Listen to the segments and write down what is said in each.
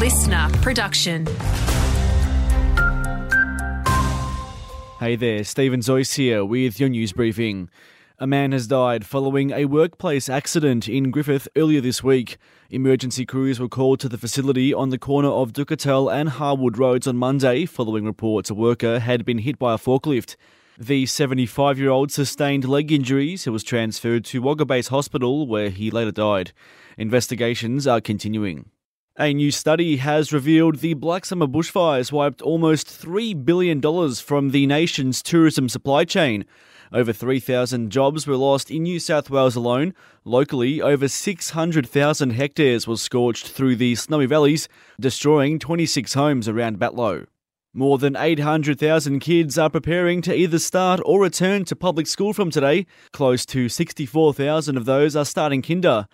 listener production. Hey there, Stephen Zoyce here with your news briefing. A man has died following a workplace accident in Griffith earlier this week. Emergency crews were called to the facility on the corner of Ducatel and Harwood Roads on Monday following reports a worker had been hit by a forklift. The 75 year old sustained leg injuries and was transferred to Wagga Base Hospital where he later died. Investigations are continuing. A new study has revealed the Black Summer bushfires wiped almost $3 billion from the nation's tourism supply chain. Over 3,000 jobs were lost in New South Wales alone. Locally, over 600,000 hectares was scorched through the snowy valleys, destroying 26 homes around Batlow. More than 800,000 kids are preparing to either start or return to public school from today. Close to 64,000 of those are starting kinder.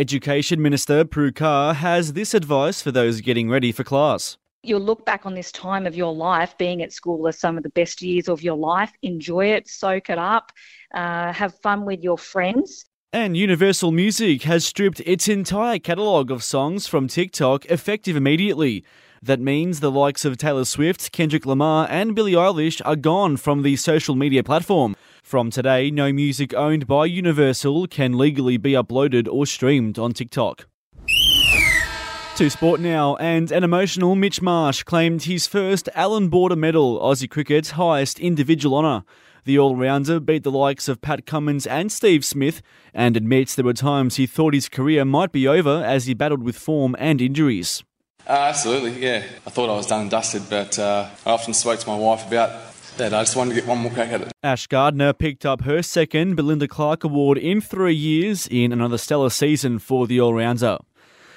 Education Minister Prue has this advice for those getting ready for class. You'll look back on this time of your life being at school as some of the best years of your life. Enjoy it, soak it up, uh, have fun with your friends. And Universal Music has stripped its entire catalogue of songs from TikTok effective immediately. That means the likes of Taylor Swift, Kendrick Lamar, and Billie Eilish are gone from the social media platform. From today, no music owned by Universal can legally be uploaded or streamed on TikTok. To sport now, and an emotional Mitch Marsh claimed his first Allan Border Medal, Aussie cricket's highest individual honour. The all rounder beat the likes of Pat Cummins and Steve Smith and admits there were times he thought his career might be over as he battled with form and injuries. Uh, absolutely, yeah. I thought I was done and dusted, but uh, I often spoke to my wife about that. I just wanted to get one more crack at it. Ash Gardner picked up her second Belinda Clark Award in three years in another stellar season for the all rounder.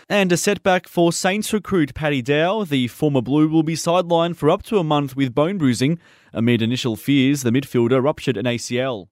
And a setback for Saints recruit Paddy Dow. The former Blue will be sidelined for up to a month with bone bruising amid initial fears the midfielder ruptured an ACL.